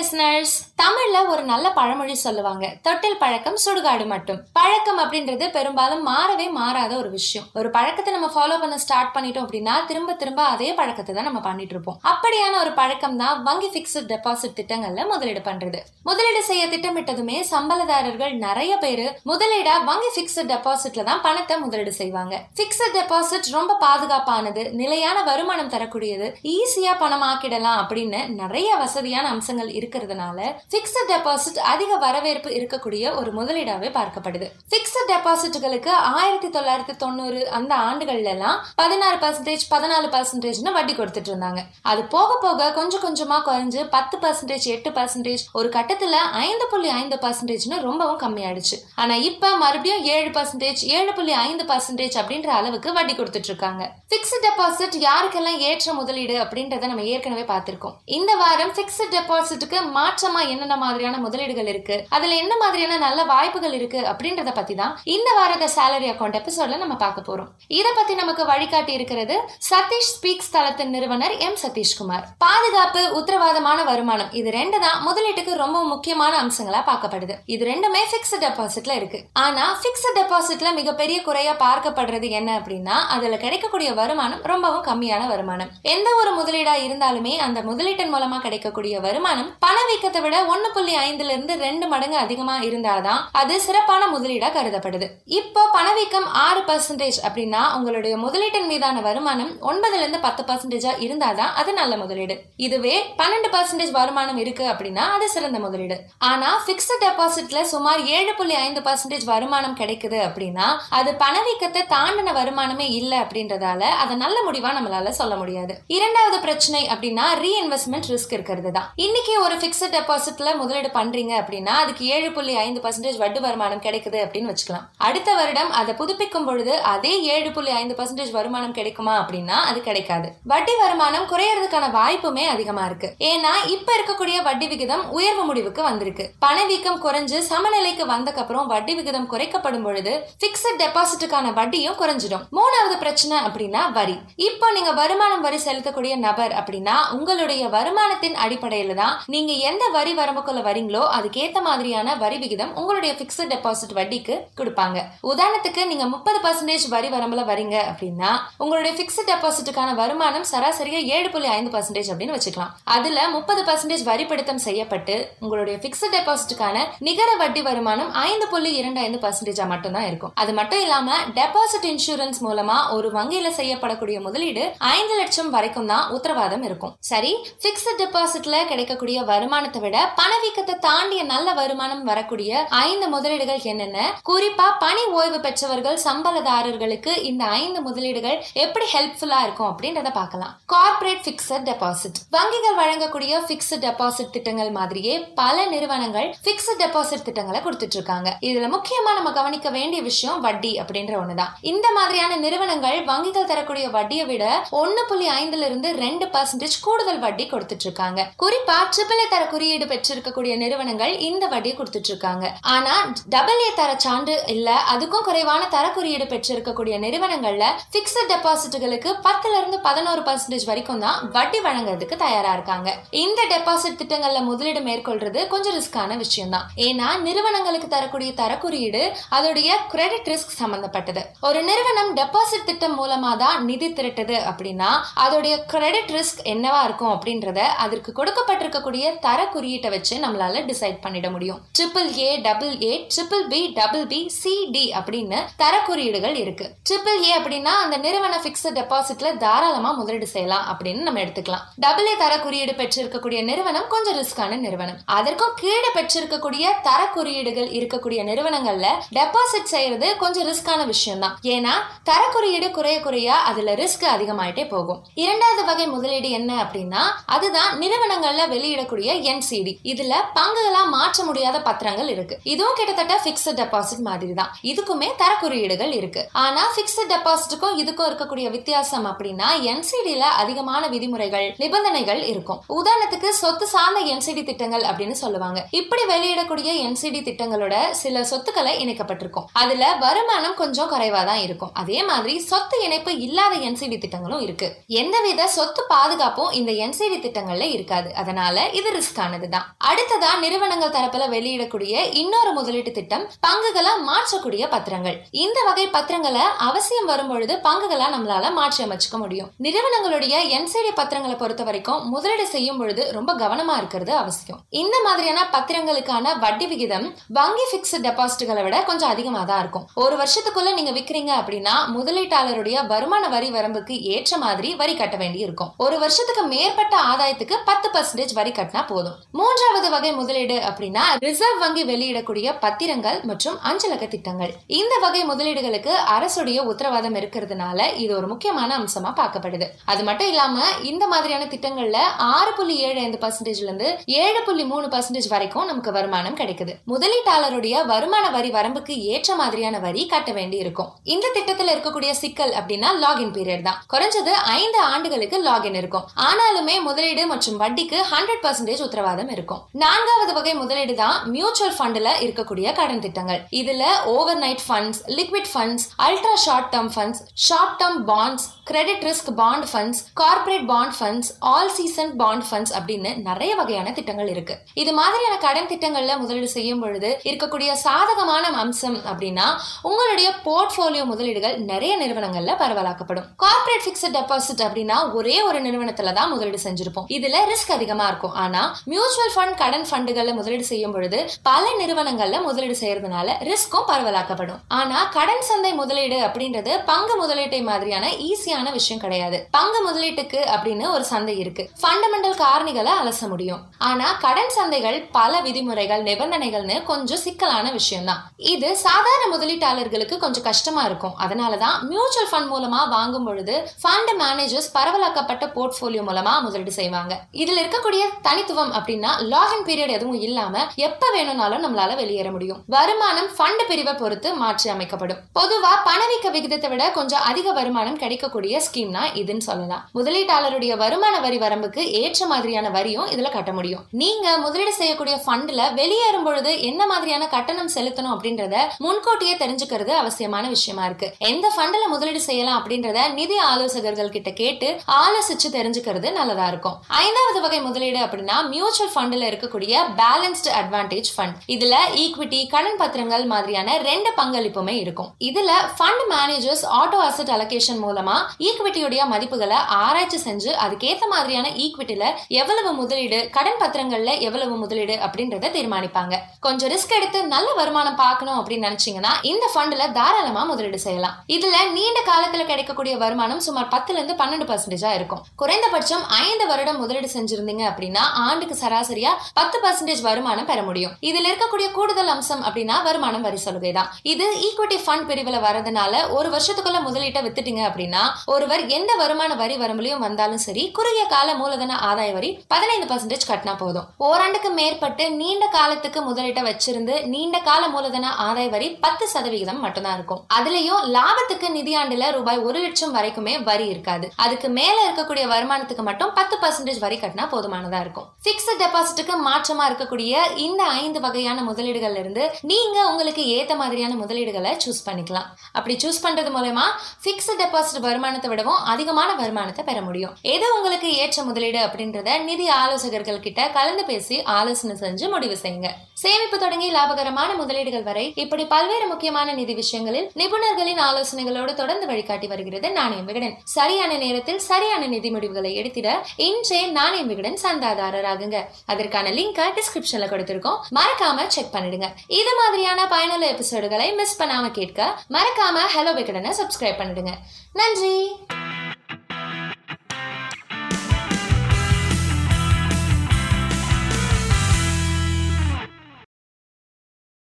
listeners. தமிழ்ல ஒரு நல்ல பழமொழி சொல்லுவாங்க. தொட்டில் பழக்கம் சுடுகாடு மட்டும். பழக்கம் அப்படின்றது பெரும்பாலும் மாறவே மாறாத ஒரு விஷயம். ஒரு பழக்கத்தை நம்ம ஃபாலோ பண்ண ஸ்டார்ட் பண்ணிட்டோம் அப்படின்னா திரும்ப திரும்ப அதே பழக்கத்தை தான் நம்ம பண்ணிட்டு இருப்போம். அப்படியான ஒரு பழக்கம் தான் வங்கி பிக்ஸ்ட் டெபாசிட் திட்டங்கள்ல முதலீடு பண்றது. முதலீடு செய்ய திட்டமிட்டதுமே சம்பளதாரர்கள் நிறைய பேரு முதலீடா வங்கி பிக்ஸ்ட் டெபாசிட்ல தான் பணத்தை முதலீடு செய்வாங்க. பிக்ஸ்ட் டெபாசிட் ரொம்ப பாதுகாப்பானது நிலையான வருமானம் தரக்கூடியது ஈஸியா பணமாக்கிடலாம் அப்படின்னு நிறைய வசதியான அம்சங்கள் இருக்கிறதுனால பிக்சட் டெபாசிட் அதிக வரவேற்பு இருக்கக்கூடிய ஒரு முதலீடாவே பார்க்கப்படுது. பிக்சட் டெபாசிட்டுகளுக்கு ஆயிரத்தி தொள்ளாயிரத்தி தொண்ணூறு அந்த ஆண்டுகள்ல எல்லாம் பதினாறு பர்சன்டேஜ் பதினாலு பர்சன்டேஜ்னு வட்டி கொடுத்துட்டு இருந்தாங்க. அது போக போக கொஞ்சம் கொஞ்சமா குறைஞ்சு பத்து பர்சன்டேஜ் எட்டு பர்சன்டேஜ் ஒரு கட்டத்துல ஐந்து புள்ளி ஐந்து பர்சன்டேஜ்னு ரொம்பவும் கம்மியாயிடுச்சு. ஆனா இப்ப மறுபடியும் ஏழு பர்சன்டேஜ் ஏழு புள்ளி ஐந்து பர்சன்டேஜ் அப்படின்ற அளவுக்கு வட்டி கொடுத்துட்டு இருக்காங்க. பிக்ஸ்ட் டெபாசிட் யாருக்கெல்லாம் ஏற்ற முதலீடு அப்படின்றத நம்ம ஏற்கனவே பார்த்திருக்கோம். இந்த வாரம் பிக்ஸ்ட் டெபாசிட்டுக்கு மாற்றமா என்னென்ன மாதிரியான முதலீடுகள் இருக்கு அதுல என்ன மாதிரியான நல்ல வாய்ப்புகள் இருக்கு அப்படின்றத பத்தி தான் இந்த வாரத சேலரி அக்கௌண்ட் எபிசோட்ல நம்ம பார்க்க போறோம். இத பத்தி நமக்கு வழிகாட்டி இருக்கிறது சதீஷ் ஸ்பீக்ஸ் தளத்தின் நிறுவனர் எம் சதீஷ்குமார். பாதுகாப்பு உத்தரவாதமான வருமானம் இது ரெண்டு தான் முதலீட்டுக்கு ரொம்ப முக்கியமான அம்சங்களா பார்க்கப்படுது. இது ரெண்டுமே பிக்ஸ்ட் டெபாசிட்ல இருக்கு. ஆனா பிக்ஸ்ட் டெபாசிட்ல மிகப்பெரிய குறையா பார்க்கப்படுறது என்ன அப்படின்னா அதுல கிடைக்கக்கூடிய வருமானம் ரொம்பவும் கம்மியான வருமானம். எந்த ஒரு முதலீடா இருந்தாலுமே அந்த முதலீட்டின் மூலமா கிடைக்கக்கூடிய வருமானம் பணவீக்கத்தை விட ஒன்னு புள்ளி ஐந்துல இருந்து ரெண்டு மடங்கு அதிகமா இருந்தாதான் அது சிறப்பான முதலீடா கருதப்படுது. இப்போ பணவீக்கம் ஆறு பர்சன்டேஜ் அப்படின்னா உங்களுடைய முதலீட்டின் மீதான வருமானம் ஒன்பதுல இருந்து பத்து பர்சன்டேஜா இருந்தாதான் அது நல்ல முதலீடு. இதுவே பன்னெண்டு பர்சன்டேஜ் வருமானம் இருக்கு அப்படின்னா அது சிறந்த முதலீடு. ஆனா பிக்ஸ்ட் டெபாசிட்ல சுமார் ஏழு புள்ளி ஐந்து பர்சன்டேஜ் வருமானம் கிடைக்குது அப்படின்னா அது பணவீக்கத்தை தாண்டின வருமானமே இல்ல அப்படின்றதால அதை நல்ல முடிவா நம்மளால சொல்ல முடியாது. இரண்டாவது பிரச்சனை அப்படின்னா ரீஇன்வெஸ்ட்மெண்ட் ரிஸ்க் இருக்கிறது தான் இன்னைக்கு ஒரு பிக்ஸ்ட் டெபாசிட்ல முதலீடு பண்றீங்க அப்படின்னா அதுக்கு ஏழு புள்ளி ஐந்து பர்சன்டேஜ் வட்டி வருமானம் கிடைக்குது அப்படின்னு வச்சுக்கலாம். அடுத்த வருடம் அதை புதுப்பிக்கும் பொழுது அதே ஏழு புள்ளி ஐந்து பர்சன்டேஜ் வருமானம் கிடைக்குமா அப்படின்னா அது கிடைக்காது. வட்டி வருமானம் குறையறதுக்கான வாய்ப்புமே அதிகமா இருக்கு. ஏன்னா இப்ப இருக்கக்கூடிய வட்டி விகிதம் உயர்வு முடிவுக்கு வந்திருக்கு. பணவீக்கம் குறைஞ்சு சமநிலைக்கு வந்தக்கப்புறம் வட்டி விகிதம் குறைக்கப்படும் பொழுது பிக்சட் டெபாசிட்டுக்கான வட்டியும் குறைஞ்சிடும். மூணாவது பிரச்சனை அப்படின்னா வரி. இப்போ நீங்க வருமானம் வரி செலுத்தக்கூடிய நபர் அப்படின்னா உங்களுடைய வருமானத்தின் அடிப்படையில தான் நீங்க எந்த வரி வர வரம்புக்குள்ள வரீங்களோ அதுக்கேத்த மாதிரியான வரி விகிதம் உங்களுடைய பிக்சட் டெபாசிட் வட்டிக்கு கொடுப்பாங்க. உதாரணத்துக்கு நீங்க முப்பது பர்சன்டேஜ் வரி வரம்புல வரீங்க அப்படின்னா உங்களுடைய பிக்சட் டெபாசிட்டுக்கான வருமானம் சராசரியா ஏழு புள்ளி ஐந்து பர்சன்டேஜ் அப்படின்னு வச்சுக்கலாம். அதுல முப்பது பர்சன்டேஜ் வரி பிடித்தம் செய்யப்பட்டு உங்களுடைய பிக்சட் டெபாசிட்டுக்கான நிகர வட்டி வருமானம் ஐந்து புள்ளி இரண்டு ஐந்து பர்சன்டேஜா மட்டும்தான் இருக்கும். அது மட்டும் இல்லாம டெபாசிட் இன்சூரன்ஸ் மூலமா ஒரு வங்கியில செய்யப்படக்கூடிய முதலீடு ஐந்து லட்சம் வரைக்கும் தான் உத்தரவாதம் இருக்கும். சரி பிக்சட் டெபாசிட்ல கிடைக்கக்கூடிய வருமானத்தை விட பணவீக்கத்தை தாண்டிய நல்ல வருமானம் வரக்கூடிய ஐந்து முதலீடுகள் என்னென்ன? குறிப்பா பணி ஓய்வு பெற்றவர்கள் சம்பளதாரர்களுக்கு இந்த ஐந்து முதலீடுகள் எப்படி ஹெல்ப்ஃபுல்லா இருக்கும் அப்படின்றத பார்க்கலாம். கார்ப்பரேட் பிக்சட் டெபாசிட் வங்கிகள் வழங்கக்கூடிய பிக்சட் டெபாசிட் திட்டங்கள் மாதிரியே பல நிறுவனங்கள் பிக்சட் டெபாசிட் திட்டங்களை கொடுத்துட்டு இருக்காங்க இதுல முக்கியமா நம்ம கவனிக்க வேண்டிய விஷயம் வட்டி அப்படின்ற ஒண்ணுதான். இந்த மாதிரியான நிறுவனங்கள் வங்கிகள் தரக்கூடிய வட்டியை விட ஒன்னு புள்ளி ஐந்துல இருந்து ரெண்டு பர்சன்டேஜ் கூடுதல் வட்டி கொடுத்துட்டு இருக்காங்க குறிப்பா ட்ரிபிள் தர குறியீடு பெற்றிருக்கக்கூடிய நிறுவனங்கள் இந்த வட்டியை கொடுத்துட்டு இருக்காங்க ஆனா டபுள் ஏ தர சான்று இல்ல அதுக்கும் குறைவான தர குறியீடு பெற்றிருக்கக்கூடிய நிறுவனங்கள்ல பிக்சட் டெபாசிட்டுகளுக்கு பத்துல இருந்து பதினோரு பர்சன்டேஜ் வரைக்கும் தான் வட்டி வழங்குறதுக்கு தயாரா இருக்காங்க. இந்த டெபாசிட் திட்டங்கள்ல முதலீடு மேற்கொள்றது கொஞ்சம் ரிஸ்கான விஷயம் தான் ஏன்னா நிறுவனங்களுக்கு தரக்கூடிய தர குறியீடு அதோடைய கிரெடிட் ரிஸ்க் சம்பந்தப்பட்டது. ஒரு நிறுவனம் டெபாசிட் திட்டம் மூலமா தான் நிதி திரட்டுது அப்படின்னா அதோடைய கிரெடிட் ரிஸ்க் என்னவா இருக்கும் அப்படின்றத அதற்கு கொடுக்கப்பட்டிருக்கக்கூடிய தர குறியீட்டை வச்சு நம்மளால டிசைட் பண்ணிட முடியும். Triple A double A triple B double B C D அப்படின்னு தர குறியீடுகள் இருக்கு. ட்ரிபிள் ஏ அப்படின்னா அந்த நிறுவன பிக்சட் டெபாசிட்ல தாராளமா முதலீடு செய்யலாம் அப்படின்னு நம்ம எடுத்துக்கலாம். டபுள் ஏ தர குறியீடு பெற்றிருக்கக்கூடிய நிறுவனம் கொஞ்சம் ரிஸ்கான நிறுவனம். அதற்கும் கீழே பெற்றிருக்கக்கூடிய தர குறியீடுகள் இருக்கக்கூடிய நிறுவனங்கள்ல டெபாசிட் செய்யறது கொஞ்சம் ரிஸ்கான விஷயம் தான் ஏன்னா தர குறியீடு குறைய குறைய அதுல ரிஸ்க் அதிகமாயிட்டே போகும். இரண்டாவது வகை முதலீடு என்ன அப்படின்னா அதுதான் நிறுவனங்கள்ல வெளியிடக்கூடிய என்சிடி இதுல பங்குகளா மாற்ற முடியாத பத்திரங்கள் இருக்கு. இதுவும் கிட்டத்தட்ட பிக்சட் டெபாசிட் மாதிரி தான் இதுக்குமே தர குறியீடுகள் இருக்கு. ஆனா பிக்சட் டெபாசிட்டுக்கும் இதுக்கும் இருக்கக்கூடிய வித்தியாசம் அப்படின்னா என்சிடில அதிகமான விதிமுறைகள் நிபந்தனைகள் இருக்கும். உதாரணத்துக்கு சொத்து சார்ந்த என்சிடி திட்டங்கள் அப்படின்னு சொல்லுவாங்க. இப்படி வெளியிடக்கூடிய என்சிடி திட்டங்களோட சில சொத்துக்களை இணைக்கப்பட்டிருக்கும். அதுல வருமானம் கொஞ்சம் குறைவா தான் இருக்கும். அதே மாதிரி சொத்து இணைப்பு இல்லாத என்சிடி திட்டங்களும் இருக்கு. எந்தவித சொத்து பாதுகாப்பும் இந்த என்சிடி திட்டங்கள்ல இருக்காது. அதனால இது ரிஸ்க் தான் அடுத்ததா நிறுவனங்கள் தரப்புல வெளியிடக்கூடிய இன்னொரு முதலீட்டு திட்டம் பங்குகளை மாற்றக்கூடிய பத்திரங்கள். இந்த வகை பத்திரங்களை அவசியம் வரும்பொழுது பங்குகளா நம்மளால மாற்றி அமைச்சுக்க முடியும். நிறுவனங்களுடைய என்சிடி பத்திரங்களை பொறுத்த வரைக்கும் முதலீடு செய்யும் பொழுது ரொம்ப கவனமா இருக்கிறது அவசியம். இந்த மாதிரியான பத்திரங்களுக்கான வட்டி விகிதம் வங்கி பிக்ஸ்ட் டெபாசிட்களை விட கொஞ்சம் அதிகமா தான் இருக்கும். ஒரு வருஷத்துக்குள்ள நீங்க விக்கிறீங்க அப்படின்னா முதலீட்டாளருடைய வருமான வரி வரம்புக்கு ஏற்ற மாதிரி வரி கட்ட வேண்டி இருக்கும். ஒரு வருஷத்துக்கு மேற்பட்ட ஆதாயத்துக்கு பத்து பர்சன்டேஜ் வரி கட்டினா போதும். மூன்றாவது வகை முதலீடு அப்படின்னா ரிசர்வ் வங்கி வெளியிடக்கூடிய பத்திரங்கள் மற்றும் அஞ்சலக திட்டங்கள். இந்த வகை முதலீடுகளுக்கு அரசுடைய உத்தரவாதம் இருக்கிறதுனால இது ஒரு முக்கியமான அம்சமா பார்க்கப்படுது. அது மட்டும் இல்லாம இந்த மாதிரியான திட்டங்கள்ல ஆறு புள்ளி ஏழு ஐந்து பர்சன்டேஜ்ல இருந்து ஏழு புள்ளி மூணு பர்சன்டேஜ் வரைக்கும் நமக்கு வருமானம் கிடைக்குது. முதலீட்டாளருடைய வருமான வரி வரம்புக்கு ஏற்ற மாதிரியான வரி கட்ட வேண்டி இருக்கும். இந்த திட்டத்துல இருக்கக்கூடிய சிக்கல் அப்படின்னா லாகின் பீரியட் தான். குறைஞ்சது ஐந்து ஆண்டுகளுக்கு லாகின் இருக்கும். ஆனாலுமே முதலீடு மற்றும் வட்டிக்கு ஹண்ட்ரட் பர்சன்டேஜ் உத்தரவாதம் இருக்கும். நான்காவது வகை முதலீடு தான் மியூச்சுவல் ஃபண்ட்ல இருக்கக்கூடிய கடன் திட்டங்கள். இதுல overnight funds liquid funds ultra short term funds short term bonds credit risk bond funds corporate bond funds all season bond funds அப்படின்னு நிறைய வகையான திட்டங்கள் இருக்கு. இது மாதிரியான கடன் திட்டங்கள்ல முதலீடு செய்யும் பொழுது இருக்கக்கூடிய சாதகமான அம்சம் அப்படின்னா உங்களுடைய போர்ட்போலியோ முதலீடுகள் நிறைய நிறுவனங்கள்ல பரவலாக்கப்படும். கார்பரேட் பிக்சட் டெபாசிட் அப்படின்னா ஒரே ஒரு நிறுவனத்துல தான் முதலீடு செஞ்சிருப்போம். இதுல ரிஸ்க் அதிகமா இருக்கும். ஆனா மியூச்சுவல் ஃபண்ட் கடன் ஃபண்டுகள்ல முதலீடு செய்யும் பொழுது பல நிறுவனங்கள்ல முதலீடு செய்யறதுனால ரிஸ்க்கும் பரவலாக்கப்படும். ஆனா கடன் சந்தை முதலீடு அப்படின்றது பங்கு முதலீட்டை மாதிரியான ஈஸியான விஷயம் கிடையாது. பங்கு முதலீட்டுக்கு அப்படின்னு ஒரு சந்தை இருக்கு. ஃபண்டமெண்டல் காரணிகளை அலச முடியும். ஆனா கடன் சந்தைகள் பல விதிமுறைகள் நிபந்தனைகள்னு கொஞ்சம் சிக்கலான விஷயம் தான் இது சாதாரண முதலீட்டாளர்களுக்கு கொஞ்சம் கஷ்டமா இருக்கும். அதனாலதான் மியூச்சுவல் ஃபண்ட் மூலமா வாங்கும் பொழுது ஃபண்ட் மேனேஜர்ஸ் பரவலாக்கப்பட்ட போர்ட்போலியோ மூலமா முதலீடு செய்வாங்க. இதுல இருக்கக்கூடிய தனித்துவம் அப்படின்னா லாகின் பீரியட் எதுவும் இல்லாம எப்ப வேணும்னாலும் நம்மளால வெளியேற முடியும். வருமானம் ஃபண்ட் பிரிவை பொறுத்து மாற்றி அமைக்கப்படும் பொதுவா பணவீக்க விகிதத்தை விட கொஞ்சம் அதிக வருமானம் கிடைக்கக்கூடிய ஸ்கீம்னா இதுன்னு சொல்லலாம். முதலீட்டாளருடைய வருமான வரி வரம்புக்கு ஏற்ற மாதிரியான வரியும் இதுல கட்ட முடியும். நீங்க முதலீடு செய்யக்கூடிய ஃபண்ட்ல வெளியேறும் பொழுது என்ன மாதிரியான கட்டணம் செலுத்தணும் அப்படின்றத முன்கூட்டியே தெரிஞ்சுக்கிறது அவசியமான விஷயமா இருக்கு. எந்த ஃபண்ட்ல முதலீடு செய்யலாம் அப்படின்றத நிதி ஆலோசகர்கள் கிட்ட கேட்டு ஆலோசிச்சு தெரிஞ்சுக்கிறது நல்லதா இருக்கும். ஐந்தாவது வகை முதலீடு அப்படின்னா மியூச்சுவல் ஃபண்ட்ல இருக்கக்கூடிய பேலன்ஸ்டு அட்வான்டேஜ் ஃபண்ட் இதுல ஈக்விட்டி கடன் பத்திரங்கள் மாதிரியான ரெண்டு பங்களிப்புமே இருக்கும். இதுல fund managers auto asset allocation மூலமா ஈக்விட்டியுடைய மதிப்புகளை ஆராய்ச்சி செஞ்சு அதுக்கேத்த மாதிரியான ஈக்விட்டியில எவ்வளவு முதலீடு கடன் பத்திரங்கள்ல எவ்வளவு முதலீடு அப்படின்றத தீர்மானிப்பாங்க. கொஞ்சம் ரிஸ்க் எடுத்து நல்ல வருமானம் பார்க்கணும் அப்படின்னு நினைச்சீங்கன்னா இந்த ஃபண்ட்ல தாராளமா முதலீடு செய்யலாம். இதுல நீண்ட காலத்துல கிடைக்கக்கூடிய வருமானம் சுமார் பத்துல இருந்து பன்னெண்டு பர்சன்டேஜா இருக்கும். குறைந்தபட்சம் ஐந்து வருடம் முதலீடு செஞ்சிருந்தீங்க அப்படின்னா ஆண்டுக்கு சராசரியா பத்து பர்சன்டேஜ் வருமானம் பெற முடியும். இதுல இருக்கக்கூடிய கூடுதல் அம்சம் அப்படின்னா வருமானம் வரி சலுகை தான். இது ஈக்விட்டி ஃபண்ட் பிரிவுல வரதுனால ஒரு வருஷத்துக்குள்ள முதலீட்டை வித்துட்டீங்க அப்படின்னா ஒருவர் எந்த வருமான வரி வரம்புலையும் வந்தாலும் சரி குறுகிய கால மூலதன ஆதாய வரி பதினைந்து பர்சன்டேஜ் கட்டினா போதும். ஓராண்டுக்கு மேற்பட்டு நீண்ட காலத்துக்கு முதலீட்டை வச்சிருந்து நீண்ட கால மூலதன ஆதாய வரி பத்து சதவிகிதம் மட்டும்தான் இருக்கும். அதுலயும் லாபத்துக்கு நிதியாண்டுல ரூபாய் ஒரு லட்சம் வரைக்குமே வரி இருக்காது. அதுக்கு மேல இருக்கக்கூடிய வருமானத்துக்கு மட்டும் பத்து பர்சன்டேஜ் வரி கட்டினா போதுமானதா இருக்கும். பிக்ஸ்ட் டெபாசிட்டுக்கு மாற்றமா இருக்கக்கூடிய இந்த ஐந்து வகையான முதலீடுகள்ல இருந்து நீங்க உங்களுக்கு ஏத்த மாதிரியான முதலீடுகளை சூஸ் பண்ணிக்கலாம். அப்படி சூஸ் பண்றது மூலயமா பிக்ஸ்ட் டெபாசிட் வருமானத்தை விடவும் அதிகமான வருமானத்தை பெற முடியும். எது உங்களுக்கு ஏற்ற முதலீடு அப்படின்றத நிதி ஆலோசகர்கள் கிட்ட கலந்து பேசி ஆலோசனை செஞ்சு முடிவு செய்யுங்க. சேமிப்பு தொடங்கி லாபகரமான முதலீடுகள் வரை இப்படி பல்வேறு முக்கியமான நிதி விஷயங்களில் நிபுணர்களின் ஆலோசனைகளோடு தொடர்ந்து வழிகாட்டி வருகிறது நாணயம் விகடன். சரியான நேரத்தில் சரியான நிதி முடிவுகளை எடுத்திட இன்றே நாணயம் விகடன் சந்தாதாரராகுங்க. அதற்கான லிங்கை டிஸ்கிரிப்ஷன்ல கொடுத்திருக்கோம். மறக்காம செக் பண்ணிடுங்க. இது மாதிரியான பயனுள்ள எபிசோடுகளை மிஸ் பண்ணாம கேட்க மறக்காம ஹலோ விகடனை சப்ஸ்கிரைப் பண்ணிடுங்க. நன்றி! Bye!